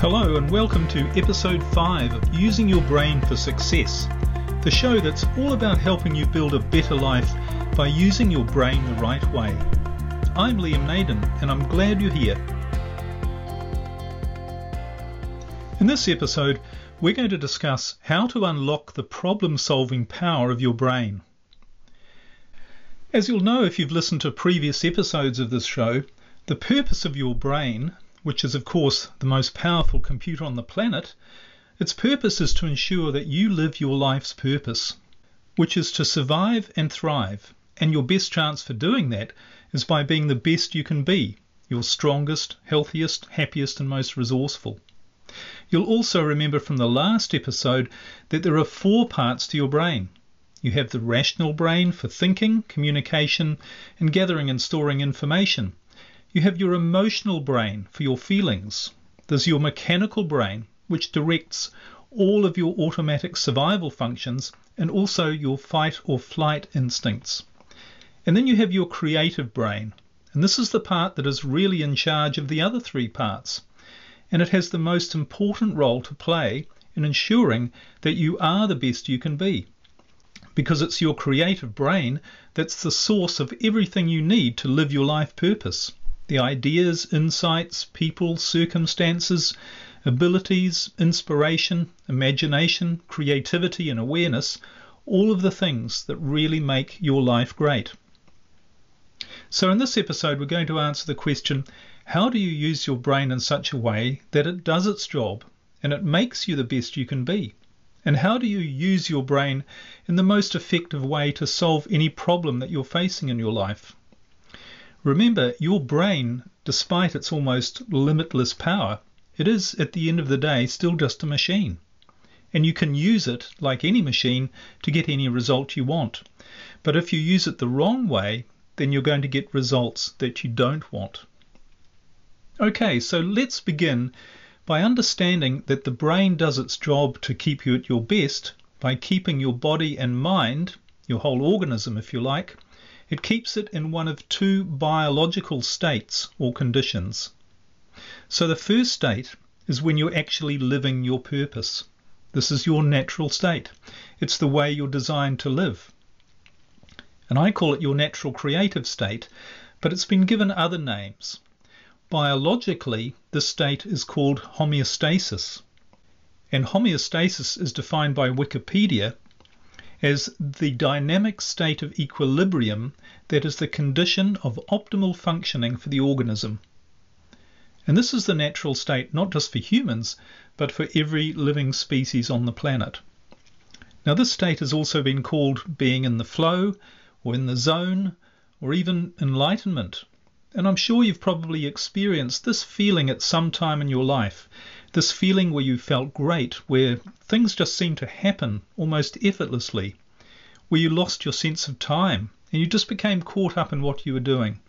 Hello, and welcome to episode 5 of Using Your Brain for Success, the show that's all about helping you build a better life by using your brain the right way. I'm Liam Naden, and I'm glad you're here. In this episode, we're going to discuss how to unlock the problem solving power of your brain. As you'll know if you've listened to previous episodes of this show, the purpose of your brain, which is, of course, the most powerful computer on the planet, its purpose is to ensure that you live your life's purpose, which is to survive and thrive. And your best chance for doing that is by being the best you can be, your strongest, healthiest, happiest, and most resourceful. You'll also remember from the last episode that there are four parts to your brain. You have the rational brain for thinking, communication, and gathering and storing information. You have your emotional brain for your feelings. There's your mechanical brain, which directs all of your automatic survival functions and also your fight or flight instincts. And then you have your creative brain, and this is the part that is really in charge of the other three parts. And it has the most important role to play in ensuring that you are the best you can be. Because it's your creative brain that's the source of everything you need to live your life purpose the ideas, insights, people, circumstances, abilities, inspiration, imagination, creativity, and awareness all of the things that really make your life great. So, in this episode, we're going to answer the question how do you use your brain in such a way that it does its job and it makes you the best you can be? And how do you use your brain in the most effective way to solve any problem that you're facing in your life? Remember, your brain, despite its almost limitless power, it is, at the end of the day, still just a machine. And you can use it, like any machine, to get any result you want. But if you use it the wrong way, then you're going to get results that you don't want. Okay, so let's begin by understanding that the brain does its job to keep you at your best by keeping your body and mind, your whole organism if you like, it keeps it in one of two biological states or conditions. So the first state is when you're actually living your purpose. This is your natural state. It's the way you're designed to live. And I call it your natural creative state, but it's been given other names. Biologically, this state is called homeostasis. And homeostasis is defined by Wikipedia as the dynamic state of equilibrium that is the condition of optimal functioning for the organism. And this is the natural state not just for humans, but for every living species on the planet. Now, this state has also been called being in the flow, or in the zone, or even enlightenment. And I'm sure you've probably experienced this feeling at some time in your life this feeling where you felt great, where things just seemed to happen almost effortlessly, where you lost your sense of time and you just became caught up in what you were doing.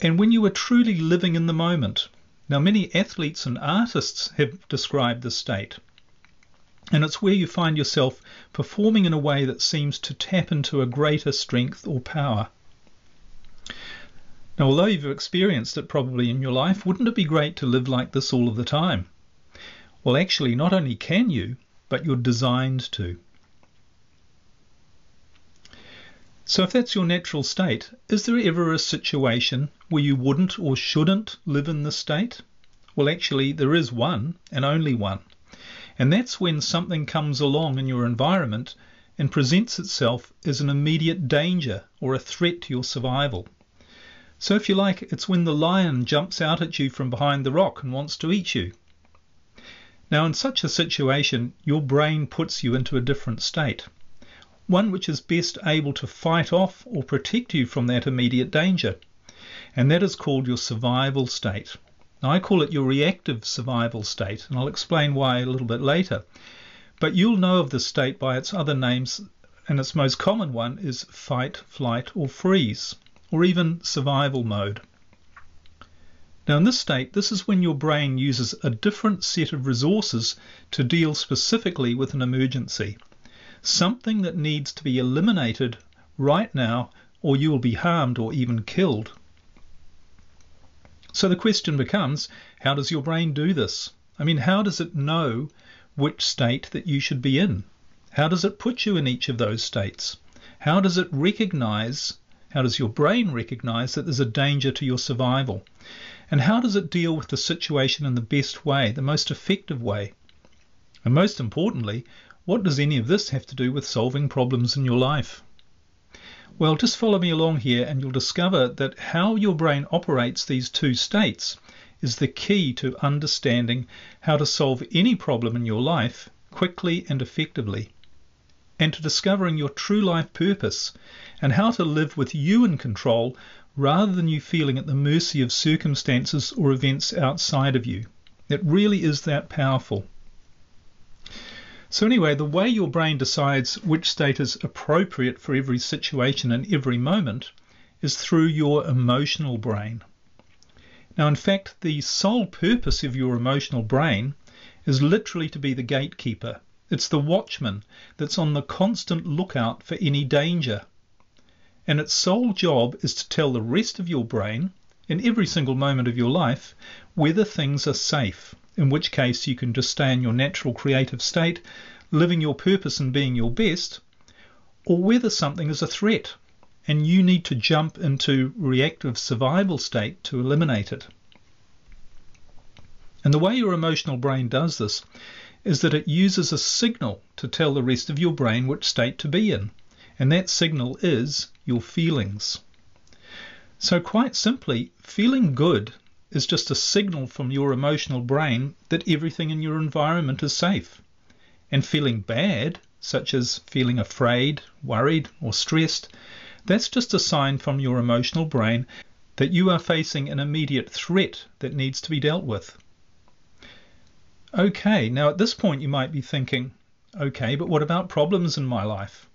And when you were truly living in the moment, now many athletes and artists have described this state. And it's where you find yourself performing in a way that seems to tap into a greater strength or power. Now, although you've experienced it probably in your life, wouldn't it be great to live like this all of the time? Well, actually, not only can you, but you're designed to. So, if that's your natural state, is there ever a situation where you wouldn't or shouldn't live in this state? Well, actually, there is one, and only one. And that's when something comes along in your environment and presents itself as an immediate danger or a threat to your survival. So, if you like, it's when the lion jumps out at you from behind the rock and wants to eat you. Now, in such a situation, your brain puts you into a different state, one which is best able to fight off or protect you from that immediate danger. And that is called your survival state. Now, I call it your reactive survival state, and I'll explain why a little bit later. But you'll know of this state by its other names, and its most common one is fight, flight, or freeze or even survival mode. Now, in this state, this is when your brain uses a different set of resources to deal specifically with an emergency, something that needs to be eliminated right now, or you will be harmed or even killed. So the question becomes how does your brain do this? I mean, how does it know which state that you should be in? How does it put you in each of those states? How does it recognize, how does your brain recognize that there's a danger to your survival? And how does it deal with the situation in the best way, the most effective way? And most importantly, what does any of this have to do with solving problems in your life? Well, just follow me along here and you'll discover that how your brain operates these two states is the key to understanding how to solve any problem in your life quickly and effectively and to discovering your true life purpose and how to live with you in control rather than you feeling at the mercy of circumstances or events outside of you. It really is that powerful. So, anyway, the way your brain decides which state is appropriate for every situation and every moment is through your emotional brain. Now, in fact, the sole purpose of your emotional brain is literally to be the gatekeeper it's the watchman that's on the constant lookout for any danger. And its sole job is to tell the rest of your brain, in every single moment of your life, whether things are safe, in which case you can just stay in your natural creative state, living your purpose and being your best, or whether something is a threat and you need to jump into reactive survival state to eliminate it. And the way your emotional brain does this is that it uses a signal to tell the rest of your brain which state to be in, and that signal is your feelings. So, quite simply, feeling good is just a signal from your emotional brain that everything in your environment is safe. And feeling bad, such as feeling afraid, worried, or stressed, that's just a sign from your emotional brain that you are facing an immediate threat that needs to be dealt with. Okay, now at this point you might be thinking, okay, but what about problems in my life?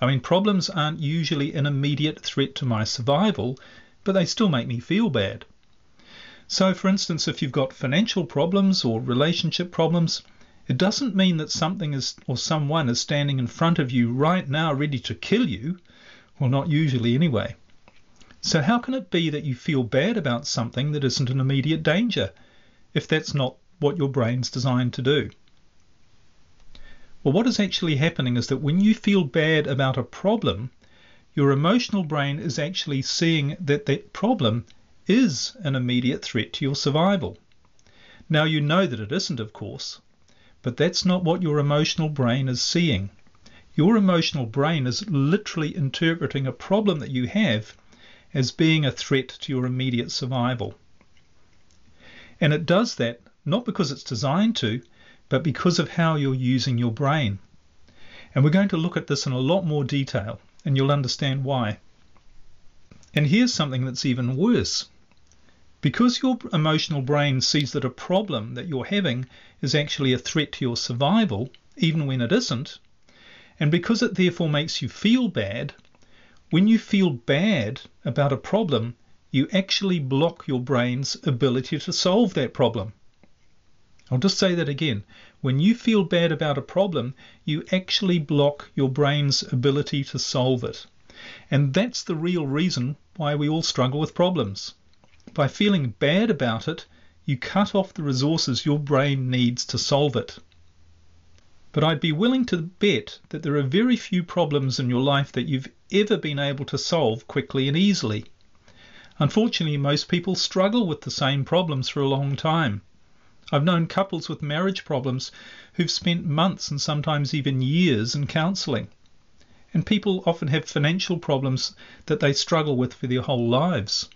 I mean, problems aren't usually an immediate threat to my survival, but they still make me feel bad. So, for instance, if you've got financial problems or relationship problems, it doesn't mean that something is or someone is standing in front of you right now ready to kill you. Well, not usually anyway. So, how can it be that you feel bad about something that isn't an immediate danger if that's not what your brain's designed to do. Well, what is actually happening is that when you feel bad about a problem, your emotional brain is actually seeing that that problem is an immediate threat to your survival. Now, you know that it isn't, of course, but that's not what your emotional brain is seeing. Your emotional brain is literally interpreting a problem that you have as being a threat to your immediate survival. And it does that not because it's designed to, but because of how you're using your brain. And we're going to look at this in a lot more detail, and you'll understand why. And here's something that's even worse. Because your emotional brain sees that a problem that you're having is actually a threat to your survival, even when it isn't, and because it therefore makes you feel bad, when you feel bad about a problem, you actually block your brain's ability to solve that problem. I'll just say that again. When you feel bad about a problem, you actually block your brain's ability to solve it. And that's the real reason why we all struggle with problems. By feeling bad about it, you cut off the resources your brain needs to solve it. But I'd be willing to bet that there are very few problems in your life that you've ever been able to solve quickly and easily. Unfortunately, most people struggle with the same problems for a long time. I've known couples with marriage problems who've spent months and sometimes even years in counselling. And people often have financial problems that they struggle with for their whole lives.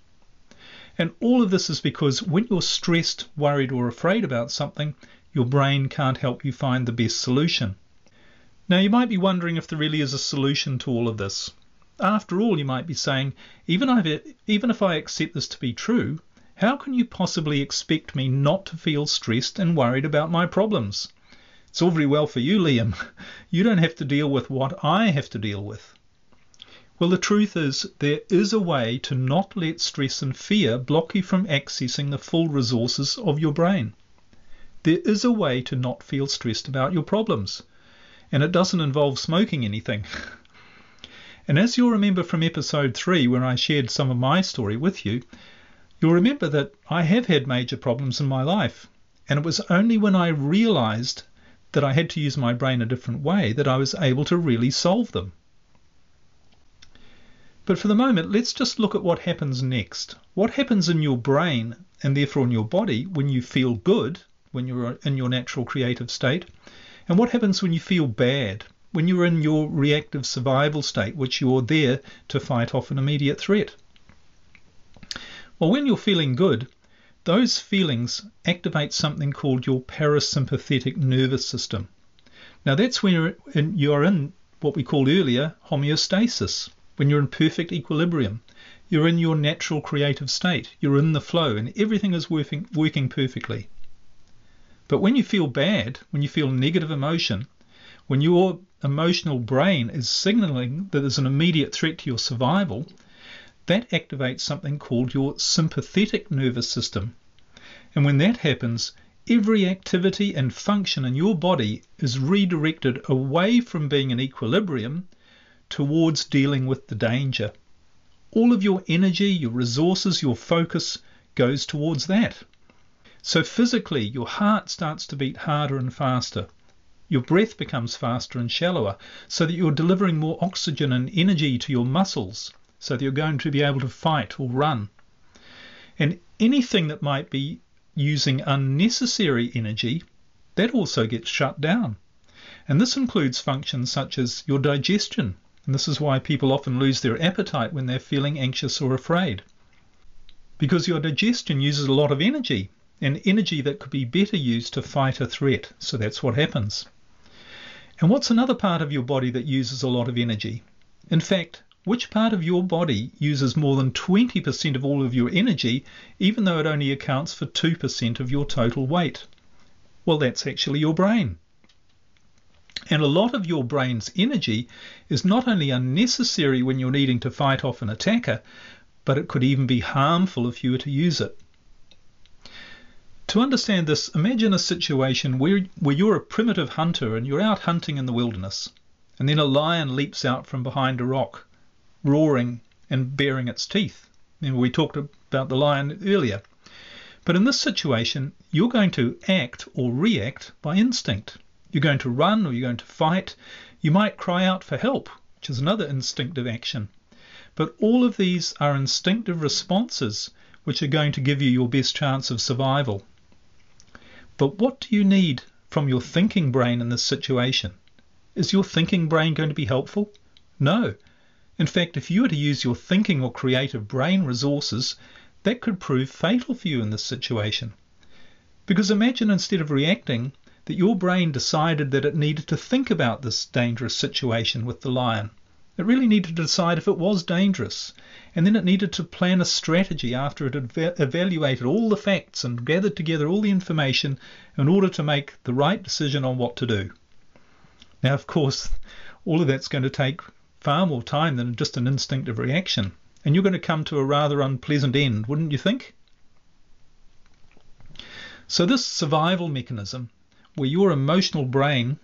And all of this is because when you're stressed, worried, or afraid about something, your brain can't help you find the best solution. Now, you might be wondering if there really is a solution to all of this. After all, you might be saying, even if I accept this to be true, how can you possibly expect me not to feel stressed and worried about my problems? It's all very well for you, Liam. You don't have to deal with what I have to deal with. Well, the truth is, there is a way to not let stress and fear block you from accessing the full resources of your brain. There is a way to not feel stressed about your problems, and it doesn't involve smoking anything. and as you'll remember from episode 3, where I shared some of my story with you, You'll remember that I have had major problems in my life, and it was only when I realized that I had to use my brain a different way that I was able to really solve them. But for the moment, let's just look at what happens next. What happens in your brain and therefore in your body when you feel good, when you're in your natural creative state, and what happens when you feel bad, when you're in your reactive survival state, which you're there to fight off an immediate threat. Well, when you're feeling good, those feelings activate something called your parasympathetic nervous system. Now, that's when you're in, you're in what we called earlier homeostasis, when you're in perfect equilibrium. You're in your natural creative state. You're in the flow, and everything is working, working perfectly. But when you feel bad, when you feel negative emotion, when your emotional brain is signaling that there's an immediate threat to your survival, that activates something called your sympathetic nervous system. And when that happens, every activity and function in your body is redirected away from being in equilibrium towards dealing with the danger. All of your energy, your resources, your focus goes towards that. So physically, your heart starts to beat harder and faster. Your breath becomes faster and shallower so that you're delivering more oxygen and energy to your muscles so that you're going to be able to fight or run. And anything that might be using unnecessary energy, that also gets shut down. And this includes functions such as your digestion. And this is why people often lose their appetite when they're feeling anxious or afraid. Because your digestion uses a lot of energy and energy that could be better used to fight a threat. So that's what happens. And what's another part of your body that uses a lot of energy? In fact, which part of your body uses more than 20% of all of your energy, even though it only accounts for 2% of your total weight? Well, that's actually your brain. And a lot of your brain's energy is not only unnecessary when you're needing to fight off an attacker, but it could even be harmful if you were to use it. To understand this, imagine a situation where, where you're a primitive hunter and you're out hunting in the wilderness, and then a lion leaps out from behind a rock, roaring and baring its teeth. And we talked about the lion earlier. But in this situation, you're going to act or react by instinct. You're going to run or you're going to fight. You might cry out for help, which is another instinctive action. But all of these are instinctive responses which are going to give you your best chance of survival. But what do you need from your thinking brain in this situation? Is your thinking brain going to be helpful? No. In fact, if you were to use your thinking or creative brain resources, that could prove fatal for you in this situation. Because imagine instead of reacting, that your brain decided that it needed to think about this dangerous situation with the lion. It really needed to decide if it was dangerous, and then it needed to plan a strategy after it had evaluated all the facts and gathered together all the information in order to make the right decision on what to do. Now, of course, all of that's going to take far more time than just an instinctive reaction, and you're going to come to a rather unpleasant end, wouldn't you think? So, this survival mechanism, where your emotional brain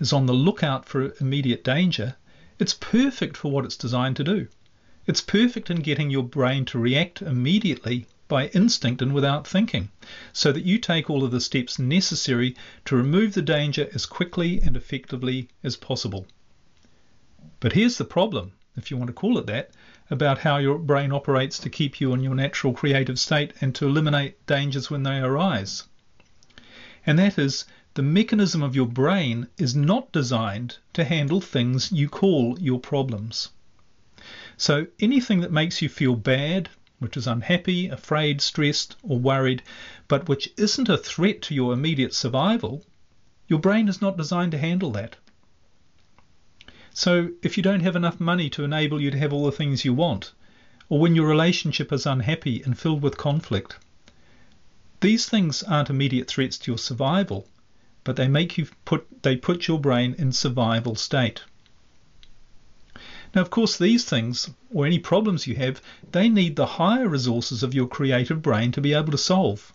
is on the lookout for immediate danger, it's perfect for what it's designed to do. It's perfect in getting your brain to react immediately by instinct and without thinking, so that you take all of the steps necessary to remove the danger as quickly and effectively as possible. But here's the problem, if you want to call it that, about how your brain operates to keep you in your natural creative state and to eliminate dangers when they arise. And that is the mechanism of your brain is not designed to handle things you call your problems. So anything that makes you feel bad, which is unhappy, afraid, stressed, or worried, but which isn't a threat to your immediate survival, your brain is not designed to handle that. So if you don't have enough money to enable you to have all the things you want, or when your relationship is unhappy and filled with conflict, these things aren't immediate threats to your survival, but they make you put they put your brain in survival state. Now, of course, these things or any problems you have, they need the higher resources of your creative brain to be able to solve.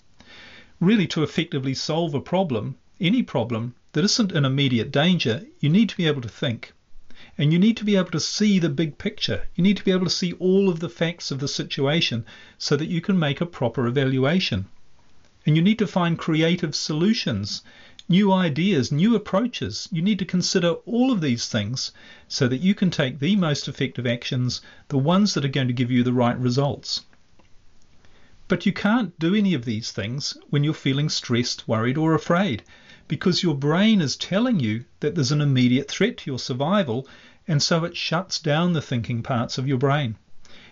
Really, to effectively solve a problem, any problem that isn't in immediate danger, you need to be able to think. And you need to be able to see the big picture. You need to be able to see all of the facts of the situation so that you can make a proper evaluation. And you need to find creative solutions, new ideas, new approaches. You need to consider all of these things so that you can take the most effective actions, the ones that are going to give you the right results. But you can't do any of these things when you're feeling stressed, worried, or afraid because your brain is telling you that there's an immediate threat to your survival, and so it shuts down the thinking parts of your brain.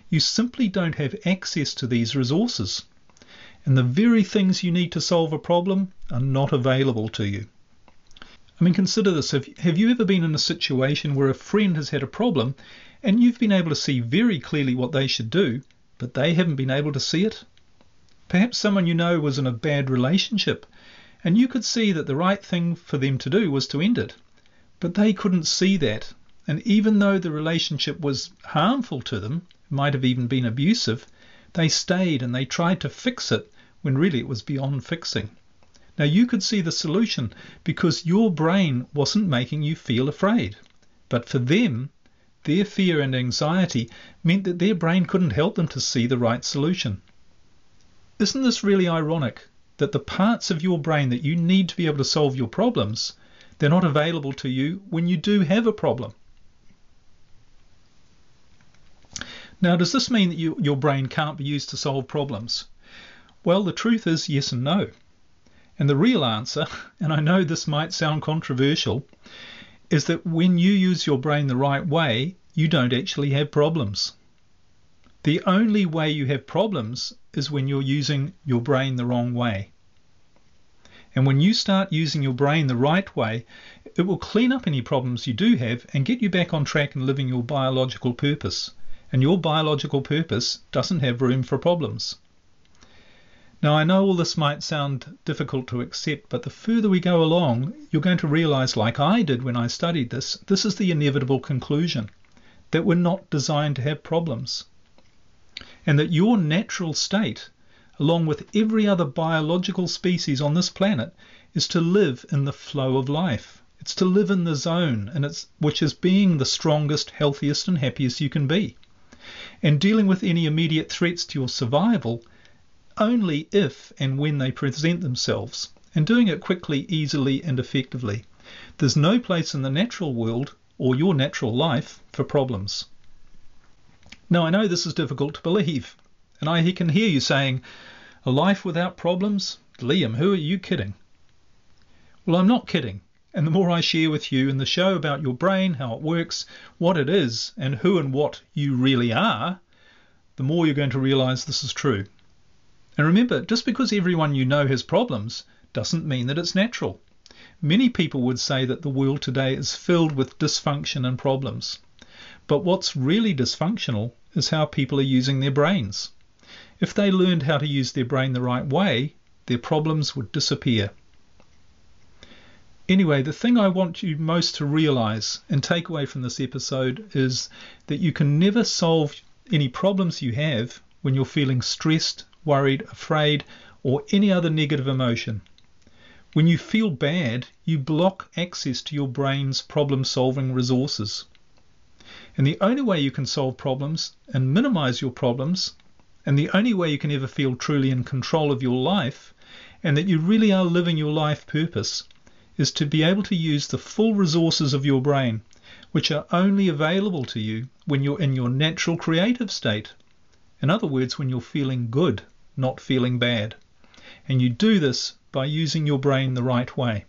You simply don't have access to these resources and the very things you need to solve a problem are not available to you. I mean, consider this. Have, have you ever been in a situation where a friend has had a problem and you've been able to see very clearly what they should do, but they haven't been able to see it? Perhaps someone you know was in a bad relationship and you could see that the right thing for them to do was to end it, but they couldn't see that. And even though the relationship was harmful to them, might have even been abusive, they stayed and they tried to fix it when really it was beyond fixing. Now you could see the solution because your brain wasn't making you feel afraid. But for them, their fear and anxiety meant that their brain couldn't help them to see the right solution. Isn't this really ironic that the parts of your brain that you need to be able to solve your problems, they're not available to you when you do have a problem? Now, does this mean that you, your brain can't be used to solve problems? Well, the truth is yes and no. And the real answer, and I know this might sound controversial, is that when you use your brain the right way, you don't actually have problems. The only way you have problems is when you're using your brain the wrong way. And when you start using your brain the right way, it will clean up any problems you do have and get you back on track and living your biological purpose. And your biological purpose doesn't have room for problems. Now, I know all this might sound difficult to accept, but the further we go along, you're going to realize, like I did when I studied this, this is the inevitable conclusion that we're not designed to have problems. And that your natural state, along with every other biological species on this planet, is to live in the flow of life. It's to live in the zone, and it's which is being the strongest, healthiest, and happiest you can be. And dealing with any immediate threats to your survival only if and when they present themselves, and doing it quickly, easily, and effectively. There's no place in the natural world or your natural life for problems. Now, I know this is difficult to believe, and I can hear you saying, A life without problems? Liam, who are you kidding? Well, I'm not kidding. And the more I share with you in the show about your brain, how it works, what it is, and who and what you really are, the more you're going to realize this is true. And remember, just because everyone you know has problems doesn't mean that it's natural. Many people would say that the world today is filled with dysfunction and problems. But what's really dysfunctional is how people are using their brains. If they learned how to use their brain the right way, their problems would disappear. Anyway, the thing I want you most to realize and take away from this episode is that you can never solve any problems you have when you're feeling stressed, worried, afraid, or any other negative emotion. When you feel bad, you block access to your brain's problem solving resources. And the only way you can solve problems and minimize your problems, and the only way you can ever feel truly in control of your life, and that you really are living your life purpose, is to be able to use the full resources of your brain, which are only available to you when you're in your natural creative state. In other words, when you're feeling good not feeling bad. And you do this by using your brain the right way.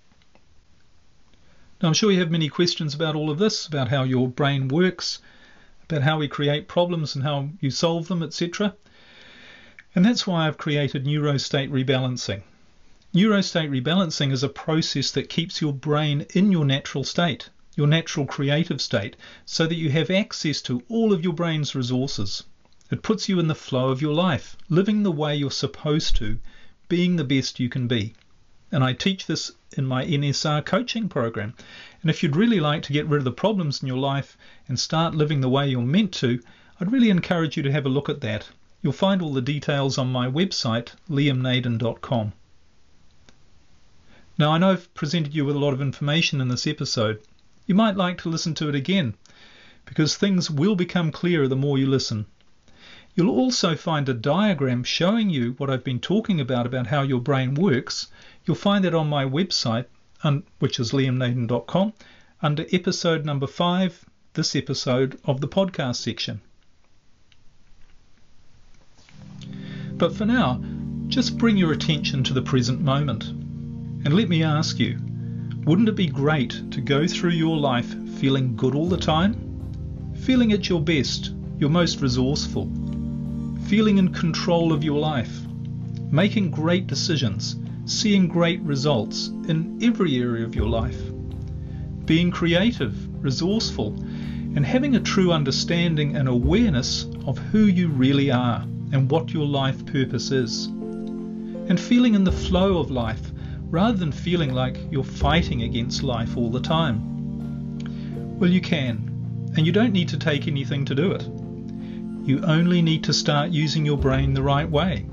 Now, I'm sure you have many questions about all of this, about how your brain works, about how we create problems and how you solve them, etc. And that's why I've created neurostate rebalancing. Neurostate rebalancing is a process that keeps your brain in your natural state, your natural creative state, so that you have access to all of your brain's resources. It puts you in the flow of your life, living the way you're supposed to, being the best you can be. And I teach this in my NSR coaching program. And if you'd really like to get rid of the problems in your life and start living the way you're meant to, I'd really encourage you to have a look at that. You'll find all the details on my website, liamnaden.com. Now, I know I've presented you with a lot of information in this episode. You might like to listen to it again because things will become clearer the more you listen. You'll also find a diagram showing you what I've been talking about, about how your brain works. You'll find that on my website, which is liamnaden.com, under episode number five, this episode of the podcast section. But for now, just bring your attention to the present moment. And let me ask you, wouldn't it be great to go through your life feeling good all the time? Feeling at your best, your most resourceful, feeling in control of your life, making great decisions, seeing great results in every area of your life, being creative, resourceful, and having a true understanding and awareness of who you really are and what your life purpose is, and feeling in the flow of life rather than feeling like you're fighting against life all the time. Well, you can, and you don't need to take anything to do it. You only need to start using your brain the right way.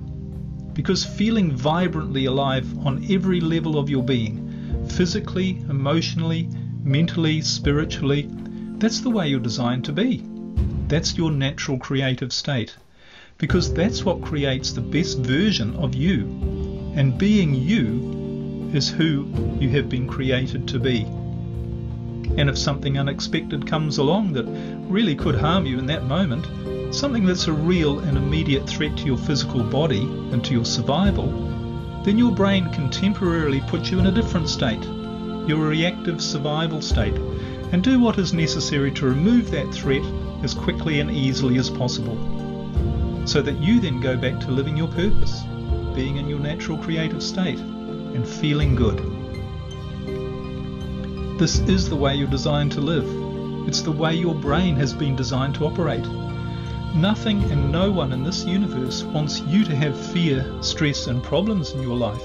Because feeling vibrantly alive on every level of your being, physically, emotionally, mentally, spiritually, that's the way you're designed to be. That's your natural creative state. Because that's what creates the best version of you. And being you is who you have been created to be. And if something unexpected comes along that really could harm you in that moment, something that's a real and immediate threat to your physical body and to your survival, then your brain can temporarily put you in a different state, your reactive survival state, and do what is necessary to remove that threat as quickly and easily as possible, so that you then go back to living your purpose, being in your natural creative state, and feeling good. This is the way you're designed to live. It's the way your brain has been designed to operate. Nothing and no one in this universe wants you to have fear, stress, and problems in your life.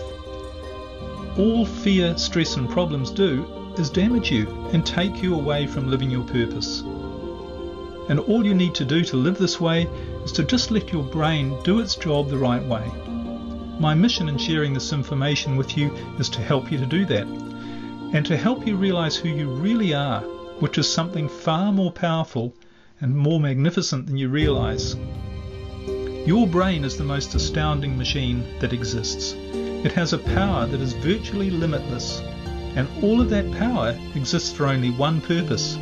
All fear, stress, and problems do is damage you and take you away from living your purpose. And all you need to do to live this way is to just let your brain do its job the right way. My mission in sharing this information with you is to help you to do that and to help you realize who you really are, which is something far more powerful and more magnificent than you realize. Your brain is the most astounding machine that exists. It has a power that is virtually limitless, and all of that power exists for only one purpose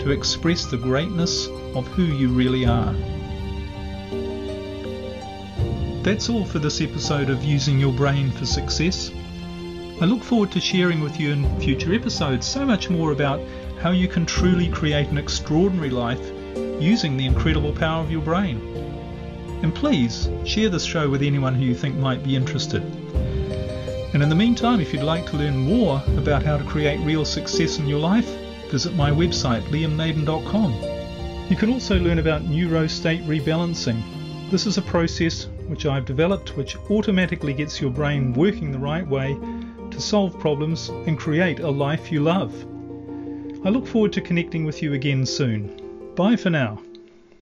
to express the greatness of who you really are. That's all for this episode of Using Your Brain for Success. I look forward to sharing with you in future episodes so much more about how you can truly create an extraordinary life using the incredible power of your brain. And please share this show with anyone who you think might be interested. And in the meantime, if you'd like to learn more about how to create real success in your life, visit my website liamnaden.com. You can also learn about neurostate rebalancing. This is a process which I've developed which automatically gets your brain working the right way to solve problems and create a life you love. I look forward to connecting with you again soon. Bye for now.